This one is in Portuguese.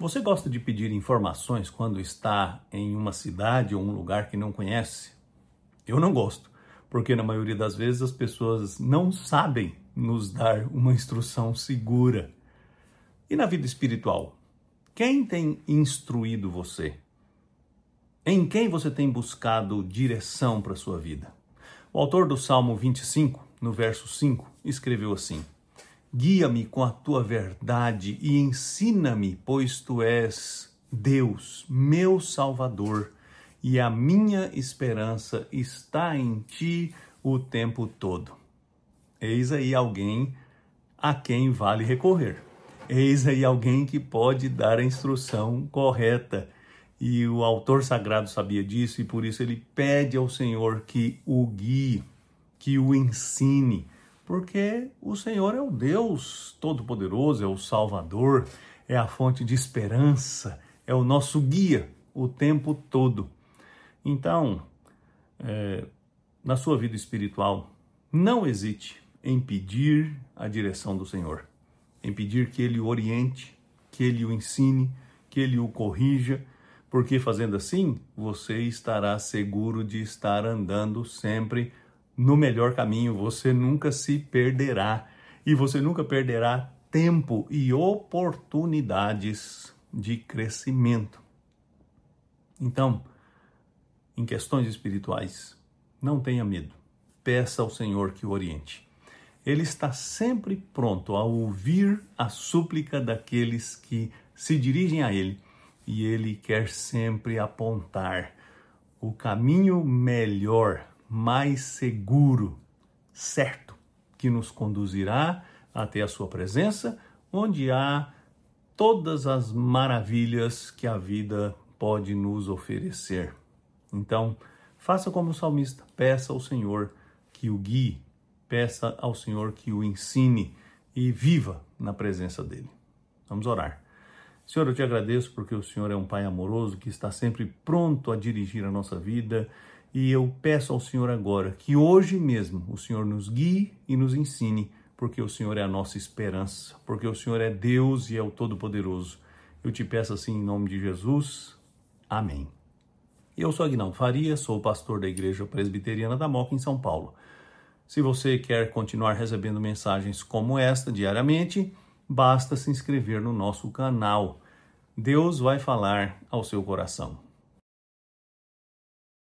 Você gosta de pedir informações quando está em uma cidade ou um lugar que não conhece? Eu não gosto, porque na maioria das vezes as pessoas não sabem nos dar uma instrução segura. E na vida espiritual? Quem tem instruído você? Em quem você tem buscado direção para a sua vida? O autor do Salmo 25, no verso 5, escreveu assim: Guia-me com a tua verdade e ensina-me, pois tu és Deus, meu Salvador, e a minha esperança está em ti o tempo todo. Eis aí alguém a quem vale recorrer. Eis aí alguém que pode dar a instrução correta. E o autor sagrado sabia disso e por isso ele pede ao Senhor que o guie, que o ensine porque o Senhor é o Deus Todo-Poderoso, é o Salvador, é a fonte de esperança, é o nosso guia o tempo todo. Então, é, na sua vida espiritual, não hesite em pedir a direção do Senhor, em pedir que Ele o oriente, que Ele o ensine, que Ele o corrija, porque fazendo assim, você estará seguro de estar andando sempre no melhor caminho, você nunca se perderá e você nunca perderá tempo e oportunidades de crescimento. Então, em questões espirituais, não tenha medo. Peça ao Senhor que o oriente. Ele está sempre pronto a ouvir a súplica daqueles que se dirigem a Ele e Ele quer sempre apontar o caminho melhor mais seguro, certo, que nos conduzirá até a Sua presença, onde há todas as maravilhas que a vida pode nos oferecer. Então, faça como o salmista, peça ao Senhor que o guie, peça ao Senhor que o ensine e viva na presença dele. Vamos orar. Senhor, eu te agradeço porque o Senhor é um Pai amoroso que está sempre pronto a dirigir a nossa vida e eu peço ao Senhor agora que hoje mesmo o Senhor nos guie e nos ensine, porque o Senhor é a nossa esperança, porque o Senhor é Deus e é o Todo-Poderoso. Eu te peço assim em nome de Jesus. Amém. Eu sou Agnaldo Faria, sou pastor da Igreja Presbiteriana da Moca em São Paulo. Se você quer continuar recebendo mensagens como esta diariamente, basta se inscrever no nosso canal. Deus vai falar ao seu coração.